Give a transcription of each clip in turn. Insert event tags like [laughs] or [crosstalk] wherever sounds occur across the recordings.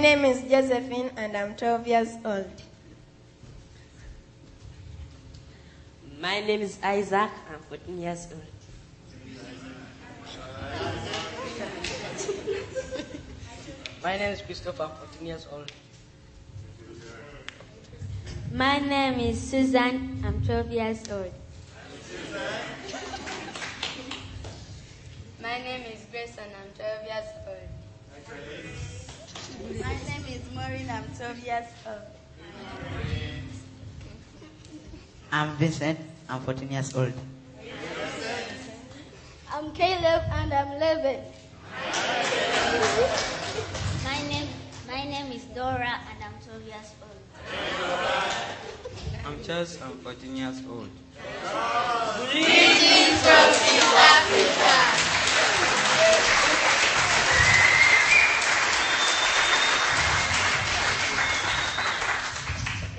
name is Josephine and I'm 12 years old. My name is Isaac. I'm 14 years old. [laughs] My name is Christopher, I'm 14 years old. My name is Susan. I'm 12 years old. My name is Grace and I'm 12 years old. My name is Maureen. I'm 12 years old. I'm Vincent. I'm 14 years old. I'm Caleb and I'm 11. My name, my name is Dora and I'm 12 years old. I'm Charles, I'm 14 years old. Greetings from East Africa.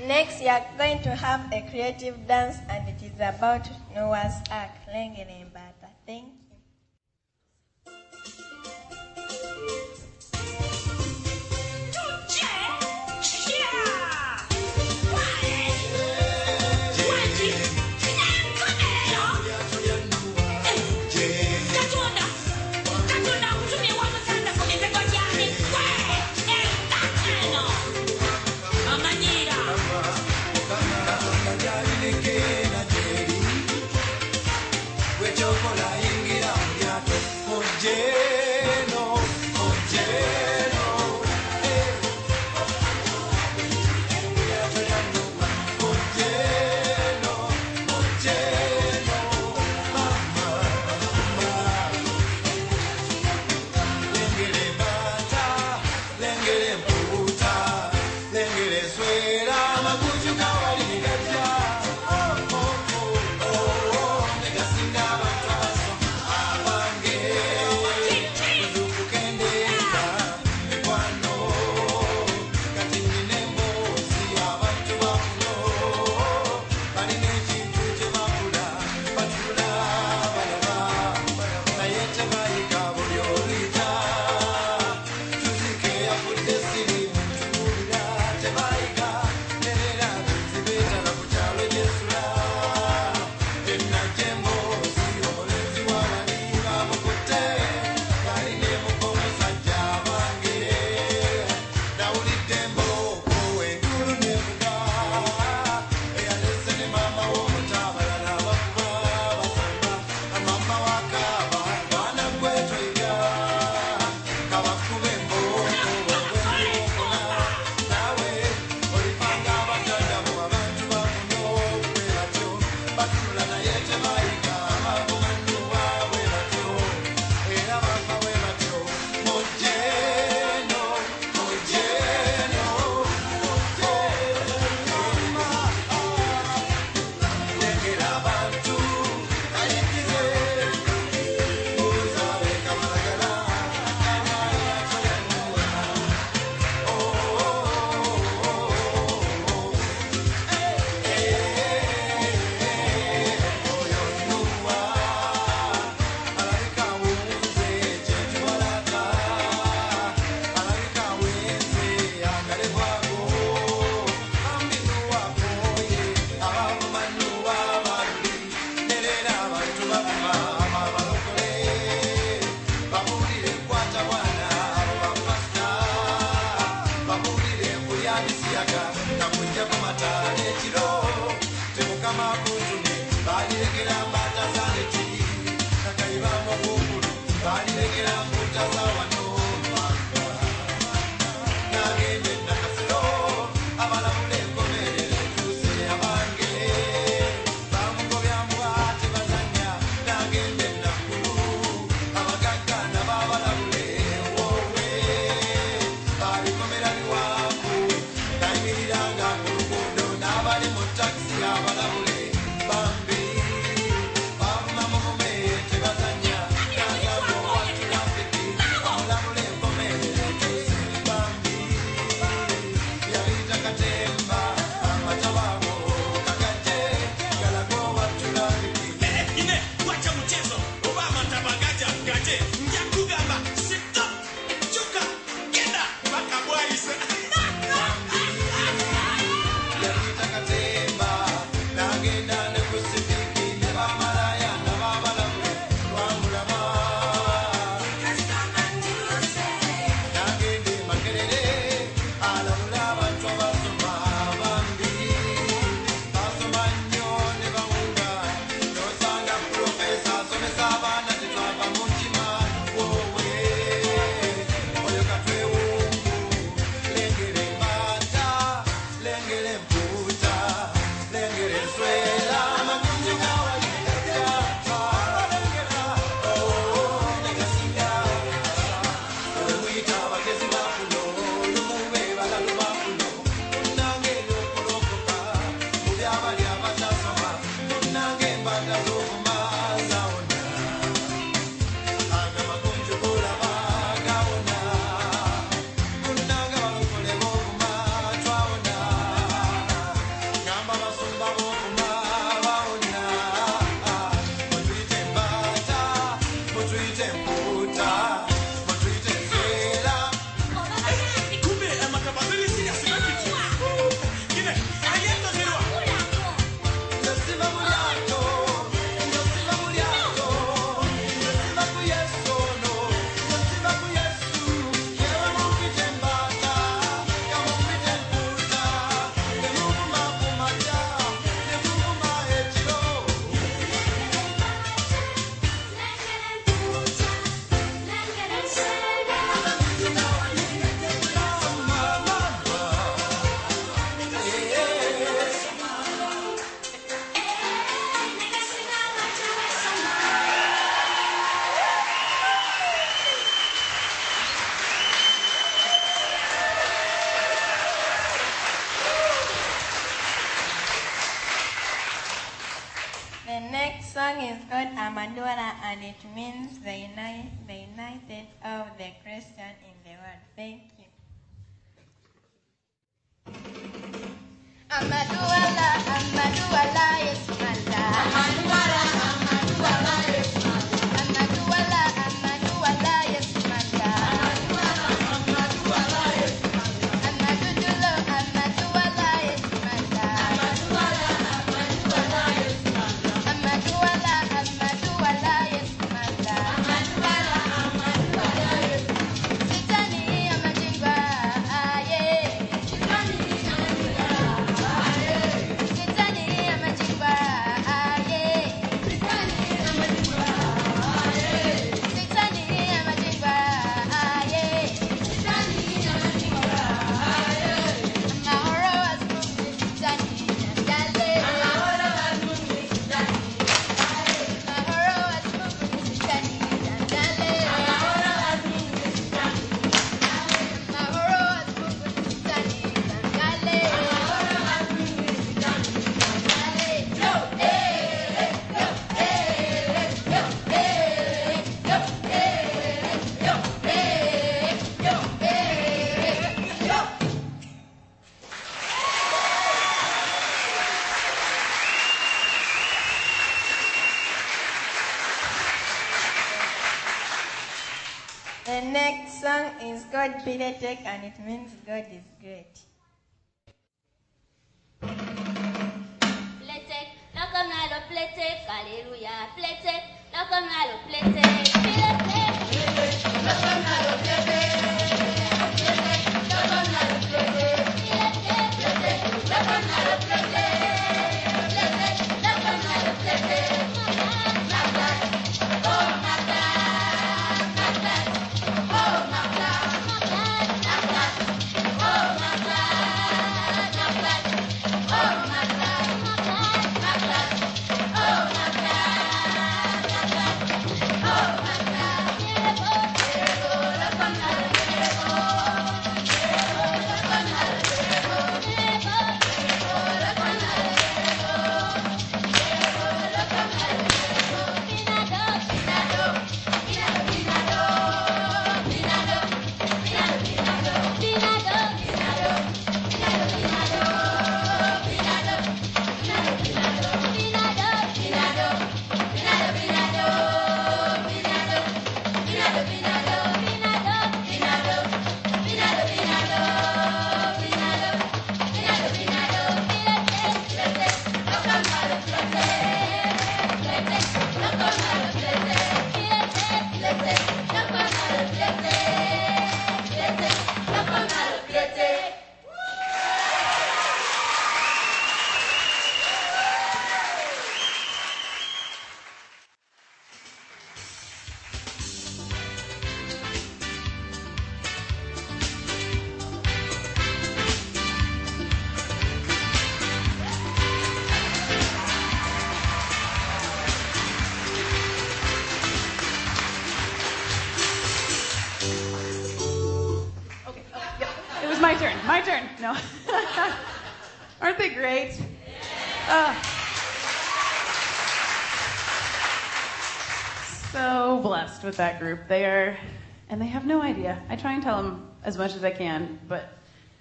Next, we are going to have a creative dance, and it is about Noah's Ark. Lengere Mbata. Thank you. Melchizedek, and it means God is great. Pletech, lock come I love Pletech, hallelujah, Pletech, lock come I love Pletech. That group. They are, and they have no idea. I try and tell them as much as I can, but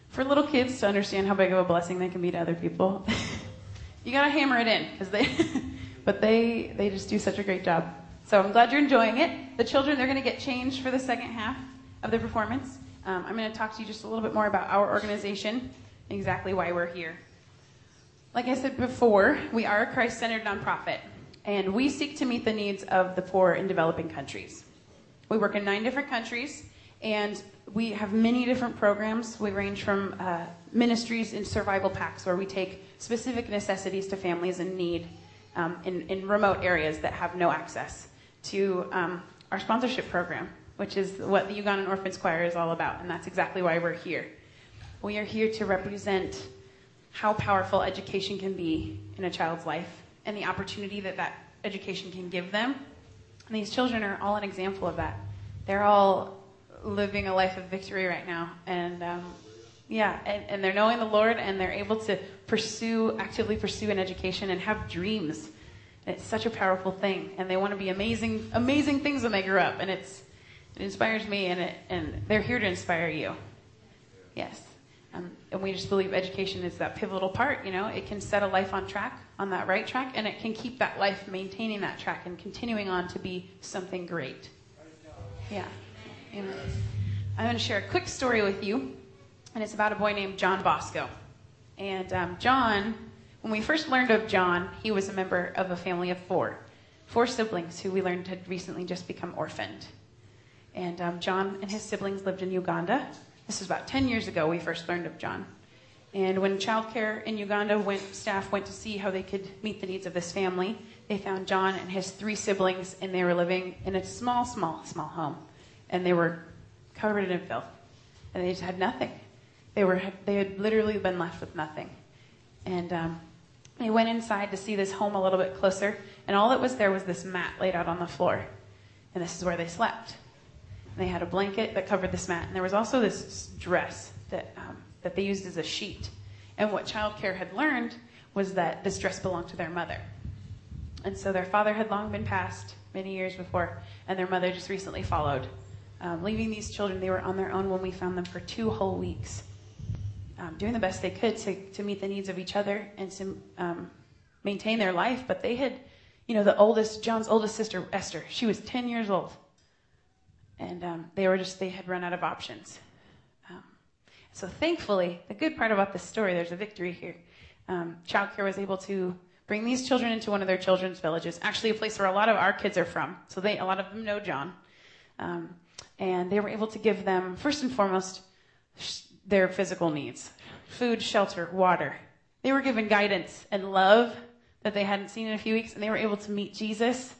for little kids to understand how big of a blessing they can be to other people, [laughs] you gotta hammer it in, because they, [laughs] but they they just do such a great job. So I'm glad you're enjoying it. The children they're gonna get changed for the second half of the performance. Um, I'm to talk to you just a little bit more about our organization, and exactly why we're here. Like I said before, we are a Christ centered nonprofit, and we seek to meet the needs of the poor in developing countries. We work in nine different countries, and we have many different programs. We range from uh, ministries in survival packs, where we take specific necessities to families in need um, in, in remote areas that have no access, to um, our sponsorship program, which is what the Ugandan Orphans Choir is all about, and that's exactly why we're here. We are here to represent how powerful education can be in a child's life and the opportunity that that education can give them. And these children are all an example of that. They're all living a life of victory right now, and um, yeah, and, and they're knowing the Lord, and they're able to pursue, actively pursue an education and have dreams. And it's such a powerful thing, and they want to be amazing, amazing things when they grow up, and it's it inspires me, and it and they're here to inspire you. Yes, um, and we just believe education is that pivotal part. You know, it can set a life on track, on that right track, and it can keep that life maintaining that track and continuing on to be something great. Yeah. Amen. I'm going to share a quick story with you, and it's about a boy named John Bosco. And um, John, when we first learned of John, he was a member of a family of four, four siblings who we learned had recently just become orphaned. And um, John and his siblings lived in Uganda. This is about 10 years ago we first learned of John. And when childcare in Uganda went, staff went to see how they could meet the needs of this family, they found John and his three siblings, and they were living in a small, small, small home. And they were covered in filth. And they just had nothing. They, were, they had literally been left with nothing. And um, they went inside to see this home a little bit closer, and all that was there was this mat laid out on the floor. And this is where they slept. And they had a blanket that covered this mat, and there was also this dress that, um, that they used as a sheet. And what childcare had learned was that this dress belonged to their mother. And so their father had long been passed many years before, and their mother just recently followed. Um, leaving these children, they were on their own when we found them for two whole weeks, um, doing the best they could to, to meet the needs of each other and to um, maintain their life. But they had, you know, the oldest, John's oldest sister, Esther, she was 10 years old. And um, they were just, they had run out of options. Um, so thankfully, the good part about this story, there's a victory here. Um, childcare was able to bring these children into one of their children's villages, actually a place where a lot of our kids are from. So they, a lot of them know John. Um, and they were able to give them, first and foremost, sh- their physical needs food, shelter, water. They were given guidance and love that they hadn't seen in a few weeks, and they were able to meet Jesus.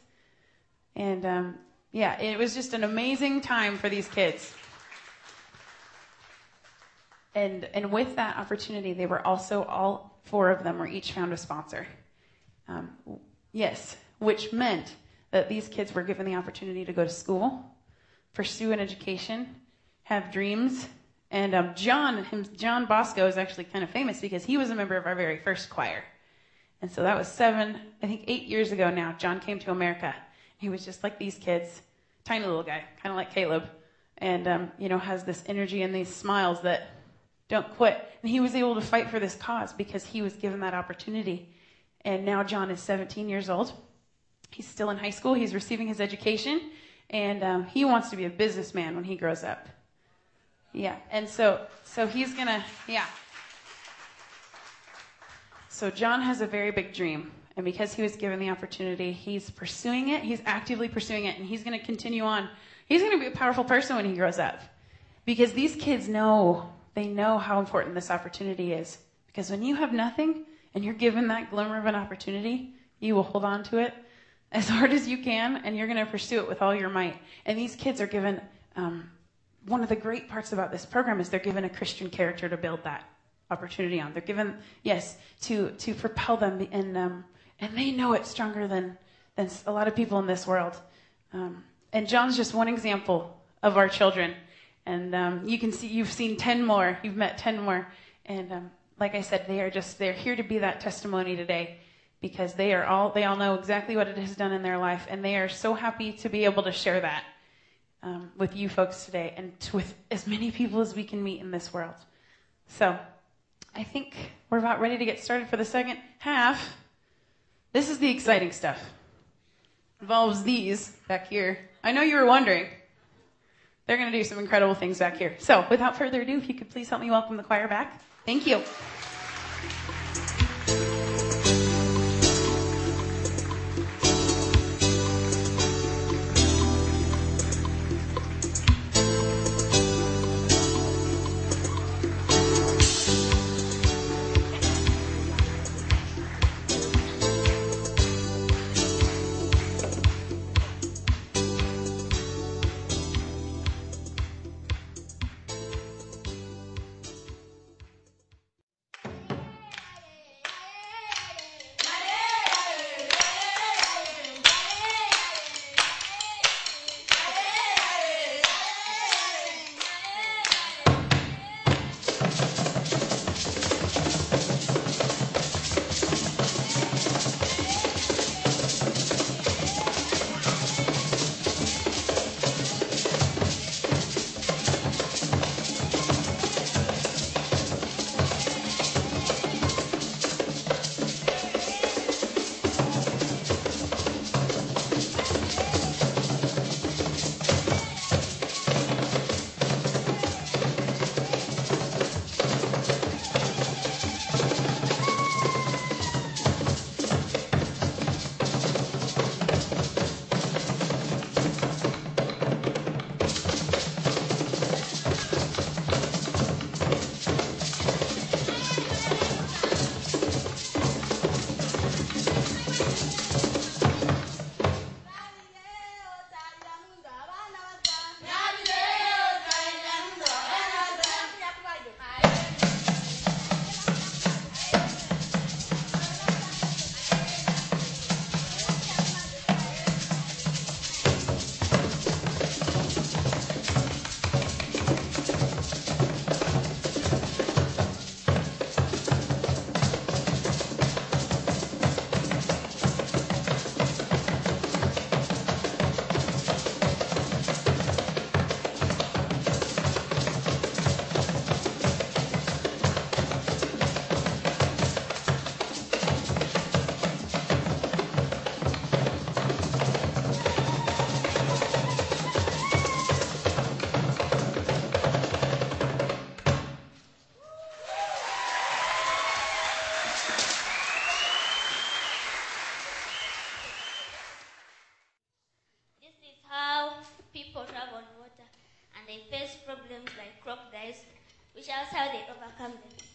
And um, yeah, it was just an amazing time for these kids. And, and with that opportunity, they were also, all four of them were each found a sponsor. Um, yes, which meant that these kids were given the opportunity to go to school, pursue an education, have dreams. And um, John, him, John Bosco is actually kind of famous because he was a member of our very first choir. And so that was seven, I think eight years ago now. John came to America. He was just like these kids, tiny little guy, kind of like Caleb, and um, you know has this energy and these smiles that don't quit. And he was able to fight for this cause because he was given that opportunity. And now John is 17 years old. He's still in high school. He's receiving his education, and um, he wants to be a businessman when he grows up. Yeah, and so so he's gonna yeah. So John has a very big dream, And because he was given the opportunity, he's pursuing it. He's actively pursuing it, and he's going to continue on. He's going to be a powerful person when he grows up. Because these kids know, they know how important this opportunity is. Because when you have nothing and you're given that glimmer of an opportunity, you will hold on to it as [laughs] hard as you can, and you're going to pursue it with all your might. And these kids are given um, one of the great parts about this program is they're given a Christian character to build that opportunity on. They're given, yes, to to propel them, and um, and they know it stronger than than a lot of people in this world. Um, and John's just one example of our children, and um, you can see you've seen ten more, you've met ten more, and um, like I said, they are just they're here to be that testimony today because they are all they all know exactly what it has done in their life, and they are so happy to be able to share that um, with you folks today and with as many people as we can meet in this world. So, I think we're about ready to get started for the second half. This is the exciting stuff. Involves these back here. I know you were wondering. They're going to do some incredible things back here. So, without further ado, if you could please help me welcome the choir back. Thank you. Which is how they overcome them.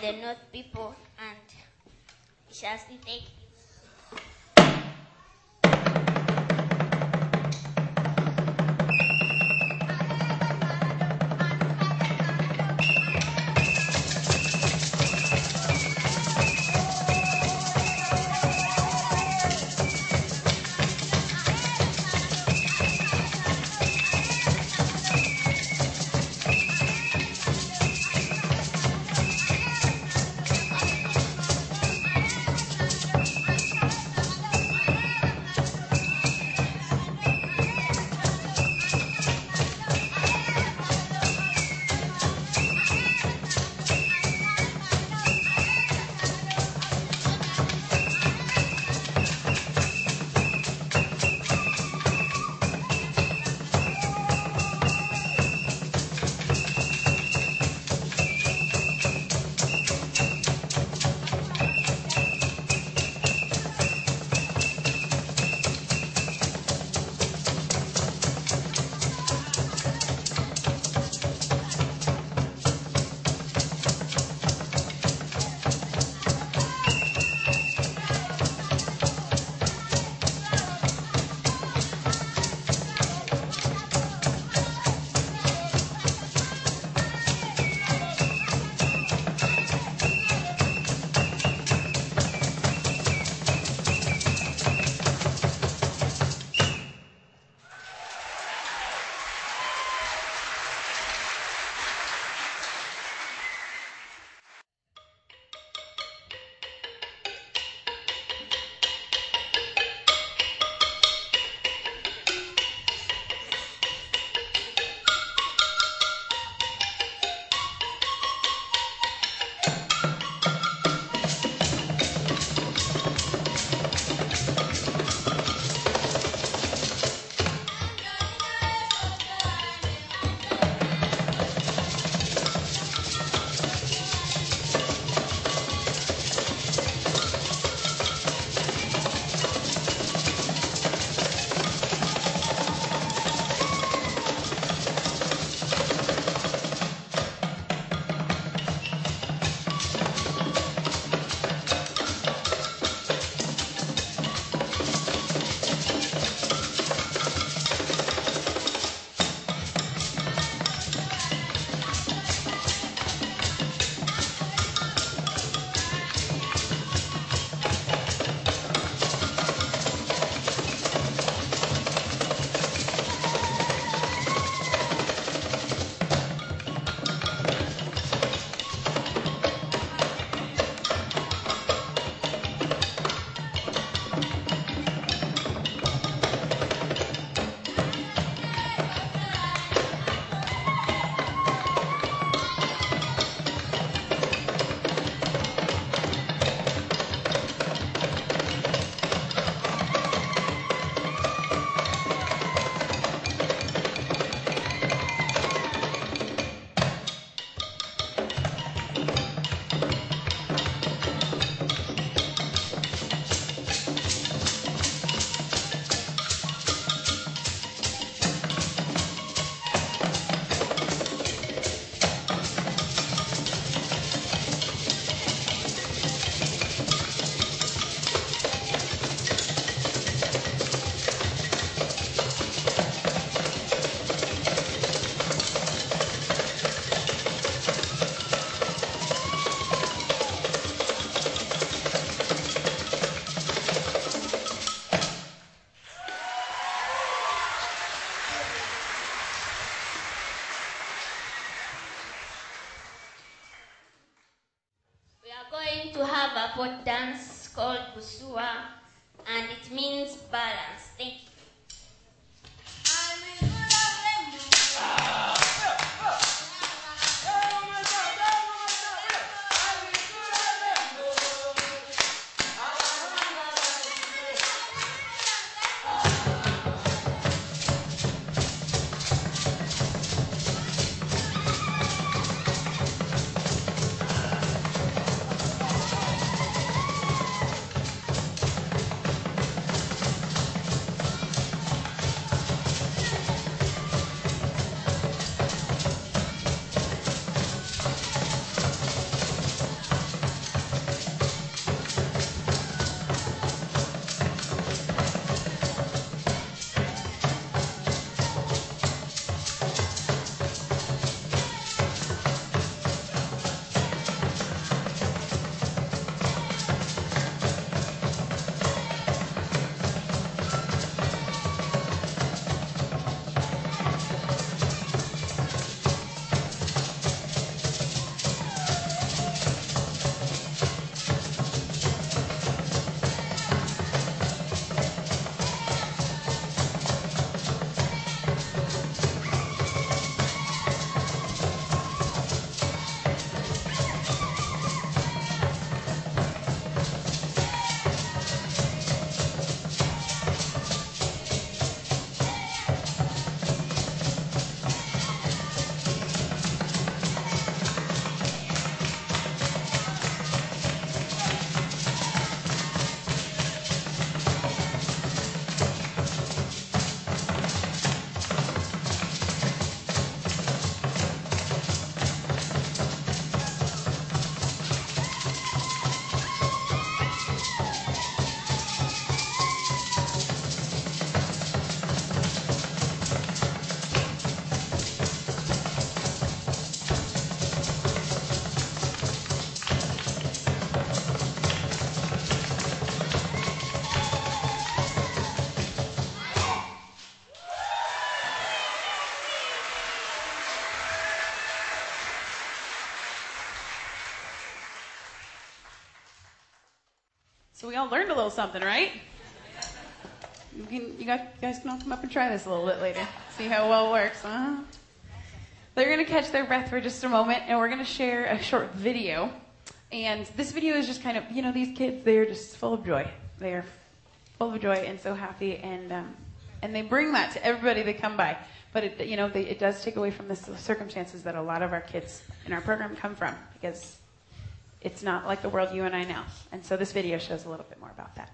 The North people and we shall see take all learned a little something, right? You, can, you, guys can all come up and try this a little bit later. See how well it works. Uh-huh. They're going to catch their breath for just a moment, and we're going to share a short video. And this video is just kind of, you know, these kids, they're just full of joy. They're full of joy and so happy, and um, and they bring that to everybody they come by. But it, you know, they, it does take away from the circumstances that a lot of our kids in our program come from, because it's not like the world you and I know. And so this video shows a little bit more about that.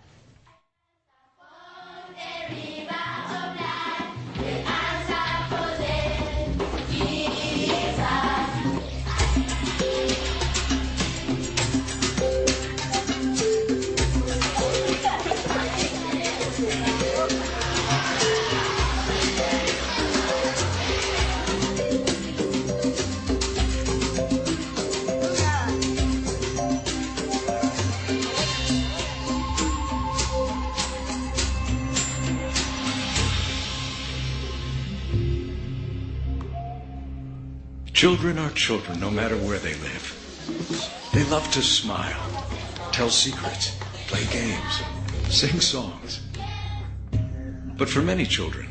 Children are children no matter where they live. They love to smile, tell secrets, play games, sing songs. But for many children,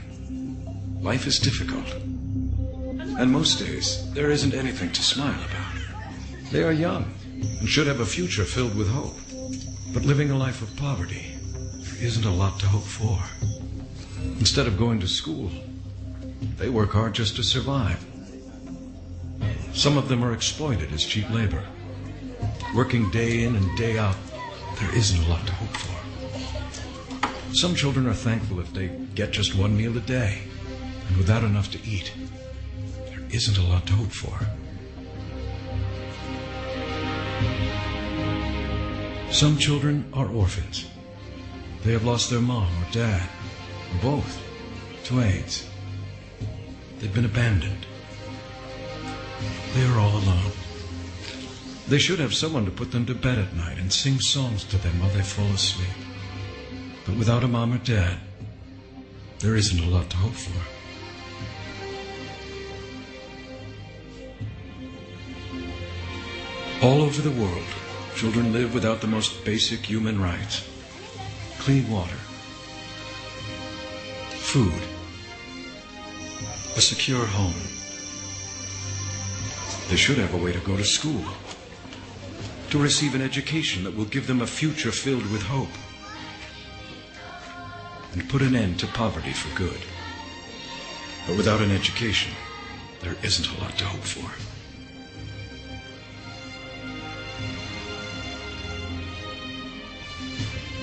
life is difficult. And most days, there isn't anything to smile about. They are young and should have a future filled with hope. But living a life of poverty, there isn't a lot to hope for. Instead of going to school, they work hard just to survive some of them are exploited as cheap labor. Working day in and day out, there isn't a lot to hope for. Some children are thankful if they get just one meal a day, and without enough to eat, there isn't a lot to hope for. Some children are orphans. They have lost their mom or dad, or both, to AIDS. They've been abandoned. They are all alone. They should have someone to put them to bed at night and sing songs to them while they fall asleep. But without a mom or dad, there isn't a lot to hope for. All over the world, children live without the most basic human rights clean water, food, a secure home they should have a way to go to school, to receive an education that will give them a future filled with hope, and put an end to poverty for good. But without an education, there isn't a lot to hope for.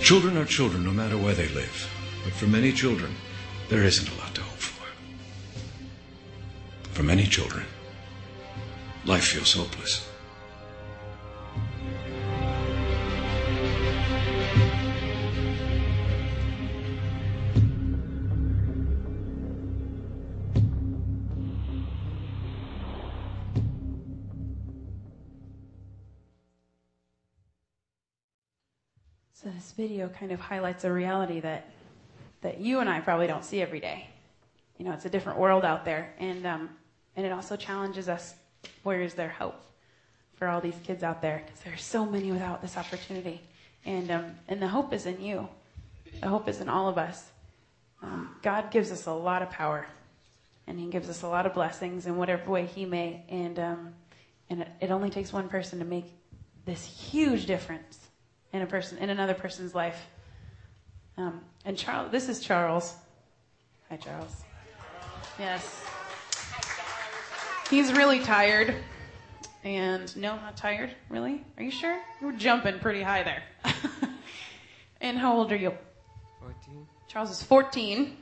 Children are children no matter where they live, but for many children, there isn't a lot to hope for. For many children, life feels hopeless. So this video kind of highlights a reality that that you and I probably don't see every day. You know, it's a different world out there, and um, and it also challenges us where is their hope for all these kids out there? Because there's so many without this opportunity, and um, and the hope is in you. The hope is in all of us. Um, God gives us a lot of power, and He gives us a lot of blessings in whatever way He may, and um, and it, it only takes one person to make this huge difference in a person in another person's life. Um, and Charles, this is Charles. Hi, Charles. Yes. He's really tired. And no, not tired. Really? Are you sure? We're jumping pretty high there. [laughs] and how old are you? 14. Charles is 14.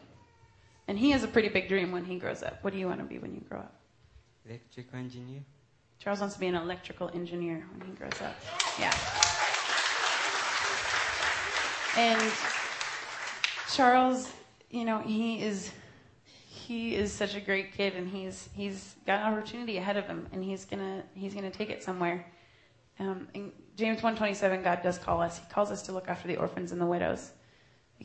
And he has a pretty big dream when he grows up. What do you want to be when you grow up? Electrical engineer. Charles wants to be an electrical engineer when he grows up. Yeah. And Charles, you know, he is he is such a great kid, and he's he's got an opportunity ahead of him, and he's gonna he's gonna take it somewhere. Um, in James one twenty seven, God does call us. He calls us to look after the orphans and the widows,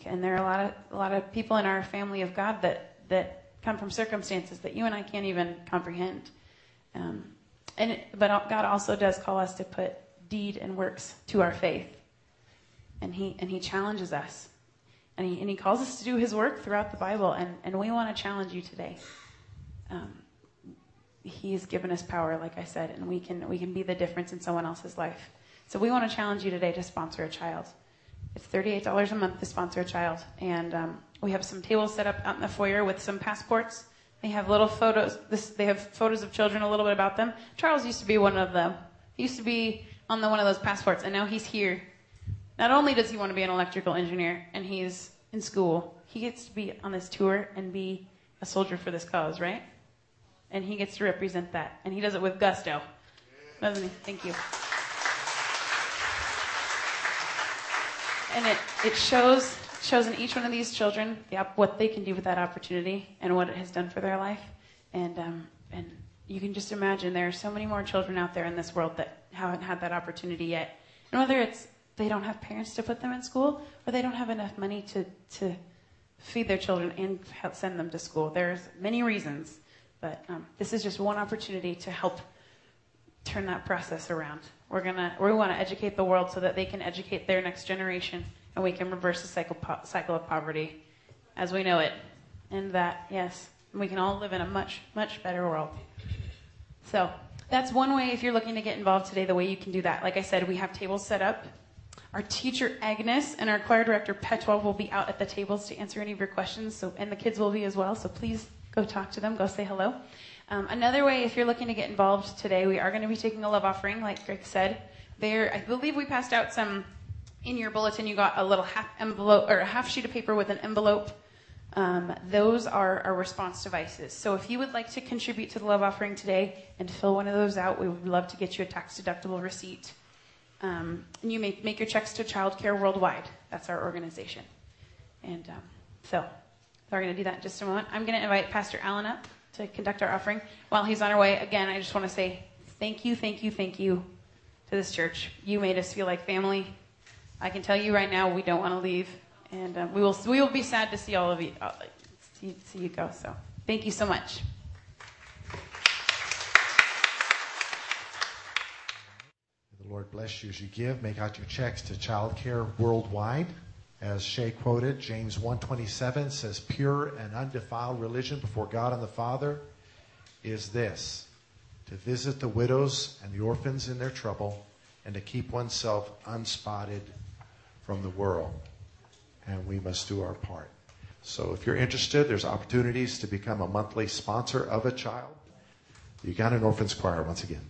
and there are a lot of a lot of people in our family of God that that come from circumstances that you and I can't even comprehend. Um, and but God also does call us to put deed and works to our faith. and he and he challenges us, and he and he calls us to do his work throughout the Bible, and and we want to challenge you today. Um, he's given us power, like I said, and we can we can be the difference in someone else's life. So we want to challenge you today to sponsor a child. It's thirty-eight dollars a month to sponsor a child, and um, we have some tables set up out in the foyer with some passports. They have little photos. This, they have photos of children, a little bit about them. Charles used to be one of them. He used to be on the, one of those passports, and now he's here. Not only does he want to be an electrical engineer, and he's in school, he gets to be on this tour and be a soldier for this cause, right? And he gets to represent that, and he does it with gusto, doesn't he? Thank you. and it, it shows shows in each one of these children the, what they can do with that opportunity and what it has done for their life. And um, and you can just imagine there are so many more children out there in this world that haven't had that opportunity yet. And whether it's they don't have parents to put them in school or they don't have enough money to to feed their children and help send them to school. There's many reasons, but um, this is just one opportunity to help turn that process around. We're gonna we want to educate the world so that they can educate their next generation, and we can reverse the cycle po- cycle of poverty as we know it, and that yes, we can all live in a much much better world. So that's one way if you're looking to get involved today. The way you can do that, like I said, we have tables set up. Our teacher Agnes and our choir director Petwa will be out at the tables to answer any of your questions. So and the kids will be as well. So please go talk to them. Go say hello. Um, another way, if you're looking to get involved today, we are going to be taking a love offering, like Greg said. There, I believe we passed out some in your bulletin. You got a little half envelope or a half sheet of paper with an envelope. Um, those are our response devices. So if you would like to contribute to the love offering today and fill one of those out, we would love to get you a tax deductible receipt. Um, and you may make your checks to Child Care Worldwide. That's our organization. And um, so we're going to do that in just a moment. I'm going to invite Pastor Allen up to conduct our offering. While he's on our way, again, I just want to say thank you, thank you, thank you to this church. You made us feel like family. I can tell you right now, we don't want to leave, and um, we will we will be sad to see all of you uh, see, see you go. So thank you so much. The Lord bless you as you give. Make out your checks to Child Care Worldwide. As Shay quoted, James 1:27 says, "Pure and undefiled religion before God and the Father is this: to visit the widows and the orphans in their trouble, and to keep oneself unspotted from the world." And we must do our part. So if you're interested, there's opportunities to become a monthly sponsor of a child. You got an orphans choir once again.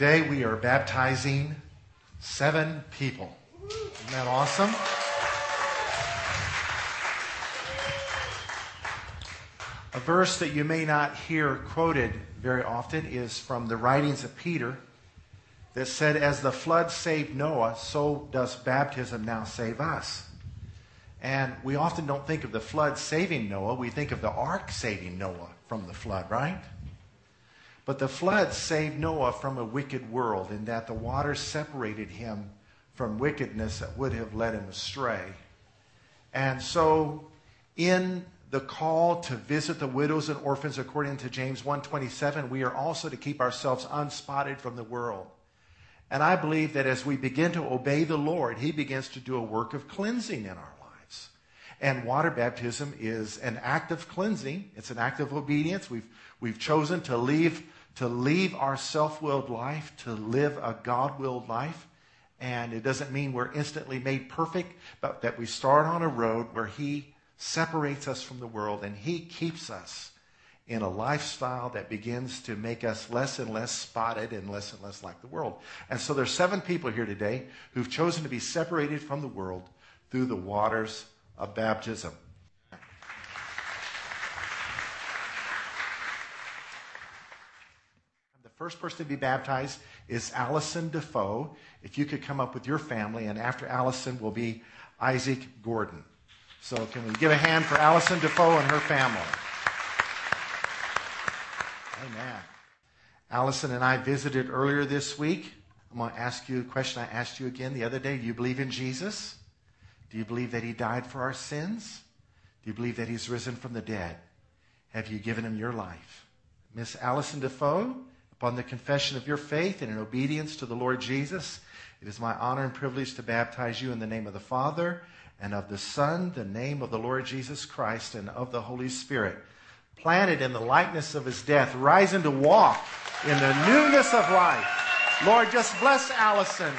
Today we are baptizing seven people. Isn't that awesome? A verse that you may not hear quoted very often is from the writings of Peter that said, As the flood saved Noah, so does baptism now save us. And we often don't think of the flood saving Noah, we think of the ark saving Noah from the flood, right? But the flood saved Noah from a wicked world in that the water separated him from wickedness that would have led him astray. And so in the call to visit the widows and orphans according to James 1:27, we are also to keep ourselves unspotted from the world. And I believe that as we begin to obey the Lord, he begins to do a work of cleansing in our lives. And water baptism is an act of cleansing. It's an act of obedience. We've, we've chosen to leave, to leave our self-willed life, to live a God-willed life. And it doesn't mean we're instantly made perfect, but that we start on a road where he separates us from the world and he keeps us in a lifestyle that begins to make us less and less spotted and less and less like the world. And so there's seven people here today who've chosen to be separated from the world through the waters of baptism. The first person to be baptized is Allison Defoe. If you could come up with your family, and after Allison will be Isaac Gordon. So can we give a hand for Allison Defoe and her family? Amen. Allison and I visited earlier this week. I'm going to ask you a question I asked you again the other day. Do you believe in Jesus? Do you believe that he died for our sins? Do you believe that he's risen from the dead? Have you given him your life? Miss Allison Defoe, upon the confession of your faith and in obedience to the Lord Jesus, it is my honor and privilege to baptize you in the name of the Father and of the Son, the name of the Lord Jesus Christ, and of the Holy Spirit. Planted in the likeness of his death, rising to walk in the newness of life. Lord, just bless Allison.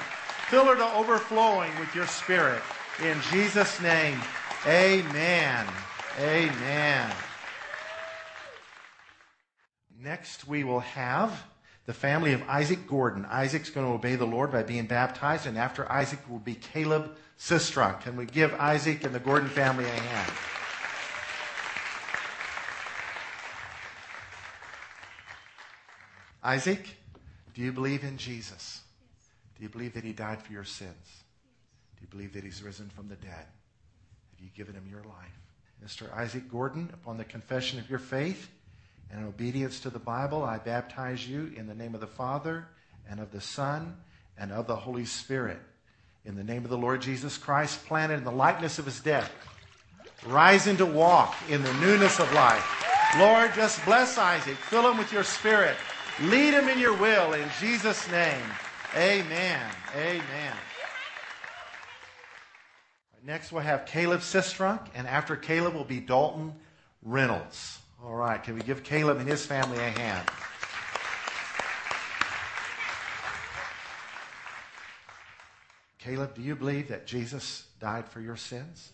Fill her to overflowing with your spirit. In Jesus' name, amen. Amen. Next, we will have the family of Isaac Gordon. Isaac's going to obey the Lord by being baptized, and after Isaac will be Caleb Sistrunk. Can we give Isaac and the Gordon family a hand? Isaac, do you believe in Jesus? Do you believe that he died for your sins? Do you believe that he's risen from the dead? Have you given him your life? Mr. Isaac Gordon, upon the confession of your faith and in obedience to the Bible, I baptize you in the name of the Father and of the Son and of the Holy Spirit. In the name of the Lord Jesus Christ, planted in the likeness of his death, rising to walk in the newness of life. Lord, just bless Isaac. Fill him with your spirit. Lead him in your will in Jesus' name. Amen. Amen. Next, we'll have Caleb Sistrunk, and after Caleb will be Dalton Reynolds. All right, can we give Caleb and his family a hand? Caleb, do you believe that Jesus died for your sins?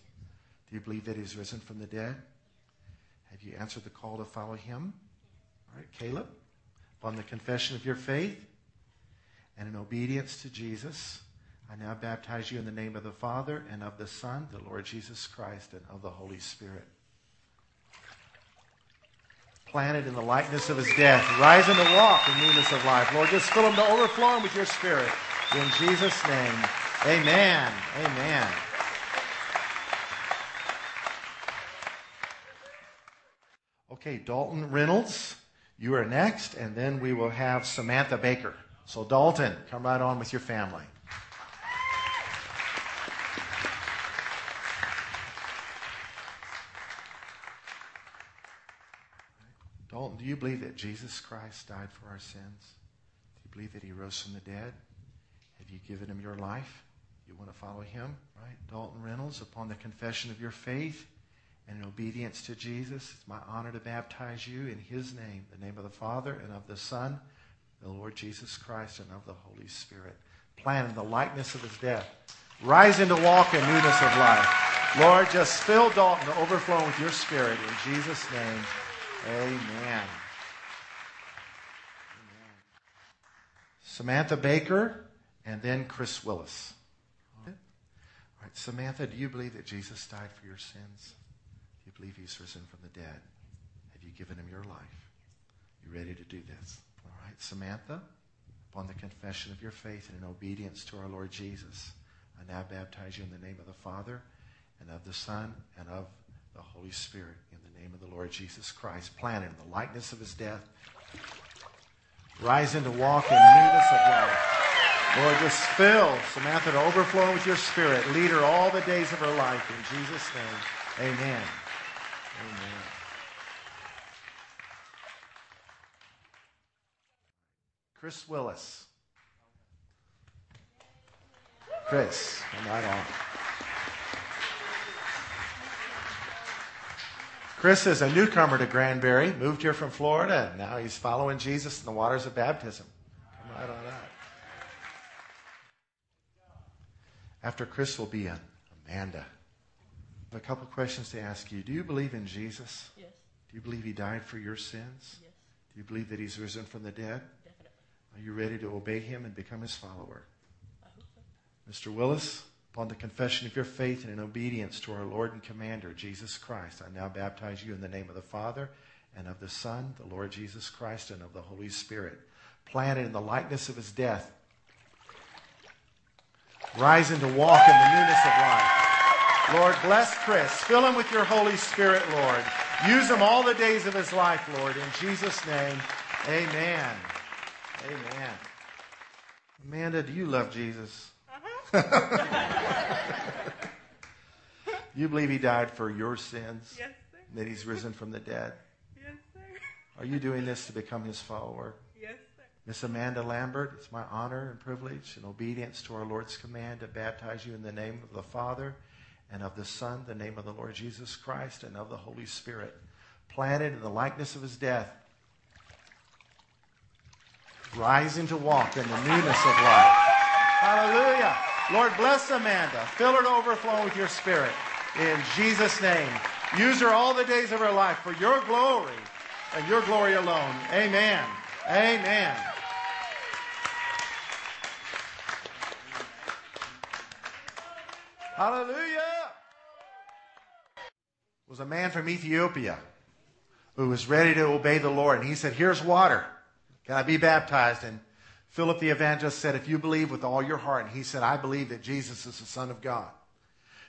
Do you believe that he's risen from the dead? Have you answered the call to follow him? All right, Caleb, upon the confession of your faith and in obedience to Jesus, I now baptize you in the name of the Father and of the Son, the Lord Jesus Christ, and of the Holy Spirit. Planted in the likeness of his death, rising to walk in newness of life. Lord, just fill him to overflowing with your spirit. In Jesus' name, amen. Amen. Okay, Dalton Reynolds, you are next, and then we will have Samantha Baker. So, Dalton, come right on with your family. Dalton, do you believe that Jesus Christ died for our sins? Do you believe that he rose from the dead? Have you given him your life? You want to follow him? Right? Dalton Reynolds, upon the confession of your faith and in obedience to Jesus, it's my honor to baptize you in his name, the name of the Father and of the Son, the Lord Jesus Christ, and of the Holy Spirit. Plan in the likeness of his death. Rise into walk in newness of life. Lord, just fill Dalton to overflow with your spirit. In Jesus' name, amen. Samantha Baker, and then Chris Willis. All right, Samantha, do you believe that Jesus died for your sins? Do you believe he's risen from the dead? Have you given him your life? You ready to do this? All right, Samantha, upon the confession of your faith and in obedience to our Lord Jesus, I now baptize you in the name of the Father and of the Son and of the Holy Spirit in the name of the Lord Jesus Christ, planted in the likeness of his death, rising to walk in newness of life. Lord, just fill Samantha to overflow with your spirit. Lead her all the days of her life. In Jesus' name, amen. Amen. Chris Willis. Chris, come right on. Chris is a newcomer to Granbury, moved here from Florida, and now he's following Jesus in the waters of baptism. Come right on that. After Chris will be an Amanda. I have a couple questions to ask you. Do you believe in Jesus? Yes. Do you believe he died for your sins? Yes. Do you believe that he's risen from the dead? Definitely. Are you ready to obey him and become his follower? I hope so. Mr. Willis, upon the confession of your faith and in obedience to our Lord and Commander, Jesus Christ, I now baptize you in the name of the Father and of the Son, the Lord Jesus Christ, and of the Holy Spirit, planted in the likeness of his death, rising to walk in the newness of life. Lord, bless Chris. Fill him with your Holy Spirit, Lord. Use him all the days of his life, Lord. In Jesus' name, amen. Amen. Amanda, do you love Jesus? [laughs] you believe he died for your sins? Yes, sir. And that he's risen from the dead? Yes, sir. Are you doing this to become his follower? Yes, sir. Miss Amanda Lambert, it's my honor and privilege and obedience to our Lord's command to baptize you in the name of the Father and of the Son, the name of the Lord Jesus Christ, and of the Holy Spirit, planted in the likeness of his death, rising to walk in the newness of life. Hallelujah. Lord, bless Amanda. Fill her to overflow with your spirit. In Jesus' name. Use her all the days of her life for your glory and your glory alone. Amen. Amen. Hallelujah. Was a man from Ethiopia who was ready to obey the Lord. And he said, Here's water. Can I be baptized? And Philip the evangelist said, If you believe with all your heart, and he said, I believe that Jesus is the Son of God.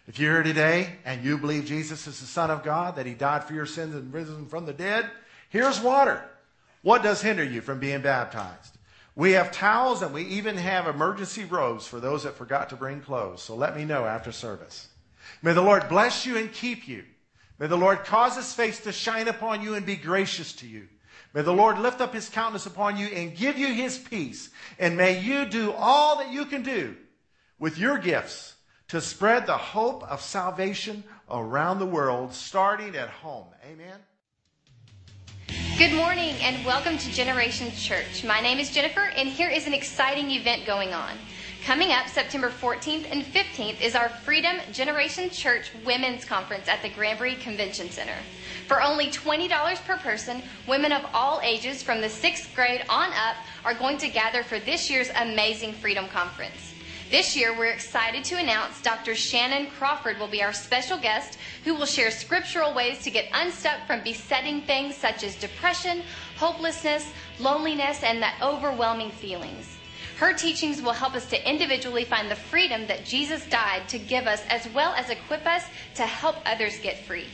If you're here today and you believe Jesus is the Son of God, that he died for your sins and risen from the dead, here's water. What does hinder you from being baptized? We have towels and we even have emergency robes for those that forgot to bring clothes. So let me know after service. May the Lord bless you and keep you. May the Lord cause his face to shine upon you and be gracious to you. May the Lord lift up his countenance upon you and give you his peace. And may you do all that you can do with your gifts to spread the hope of salvation around the world, starting at home. Amen. Good morning and welcome to Generations Church. My name is Jennifer, and here is an exciting event going on. Coming up September 14th and 15th is our Freedom Generation Church Women's Conference at the Granbury Convention Center. For only $20 per person, women of all ages from the sixth grade on up are going to gather for this year's amazing Freedom Conference. This year, we're excited to announce Dr. Shannon Crawford will be our special guest who will share scriptural ways to get unstuck from besetting things such as depression, hopelessness, loneliness, and the overwhelming feelings. Her teachings will help us to individually find the freedom that Jesus died to give us, as well as equip us to help others get free.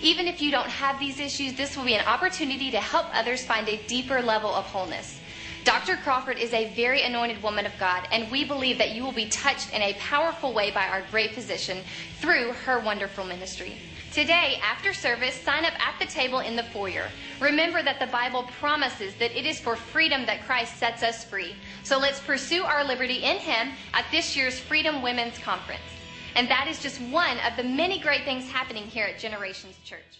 Even if you don't have these issues, this will be an opportunity to help others find a deeper level of wholeness. Dr. Crawford is a very anointed woman of God, and we believe that you will be touched in a powerful way by our great physician through her wonderful ministry. Today, after service, sign up at the table in the foyer. Remember that the Bible promises that it is for freedom that Christ sets us free. So let's pursue our liberty in Him at this year's Freedom Women's Conference. And that is just one of the many great things happening here at Generations Church.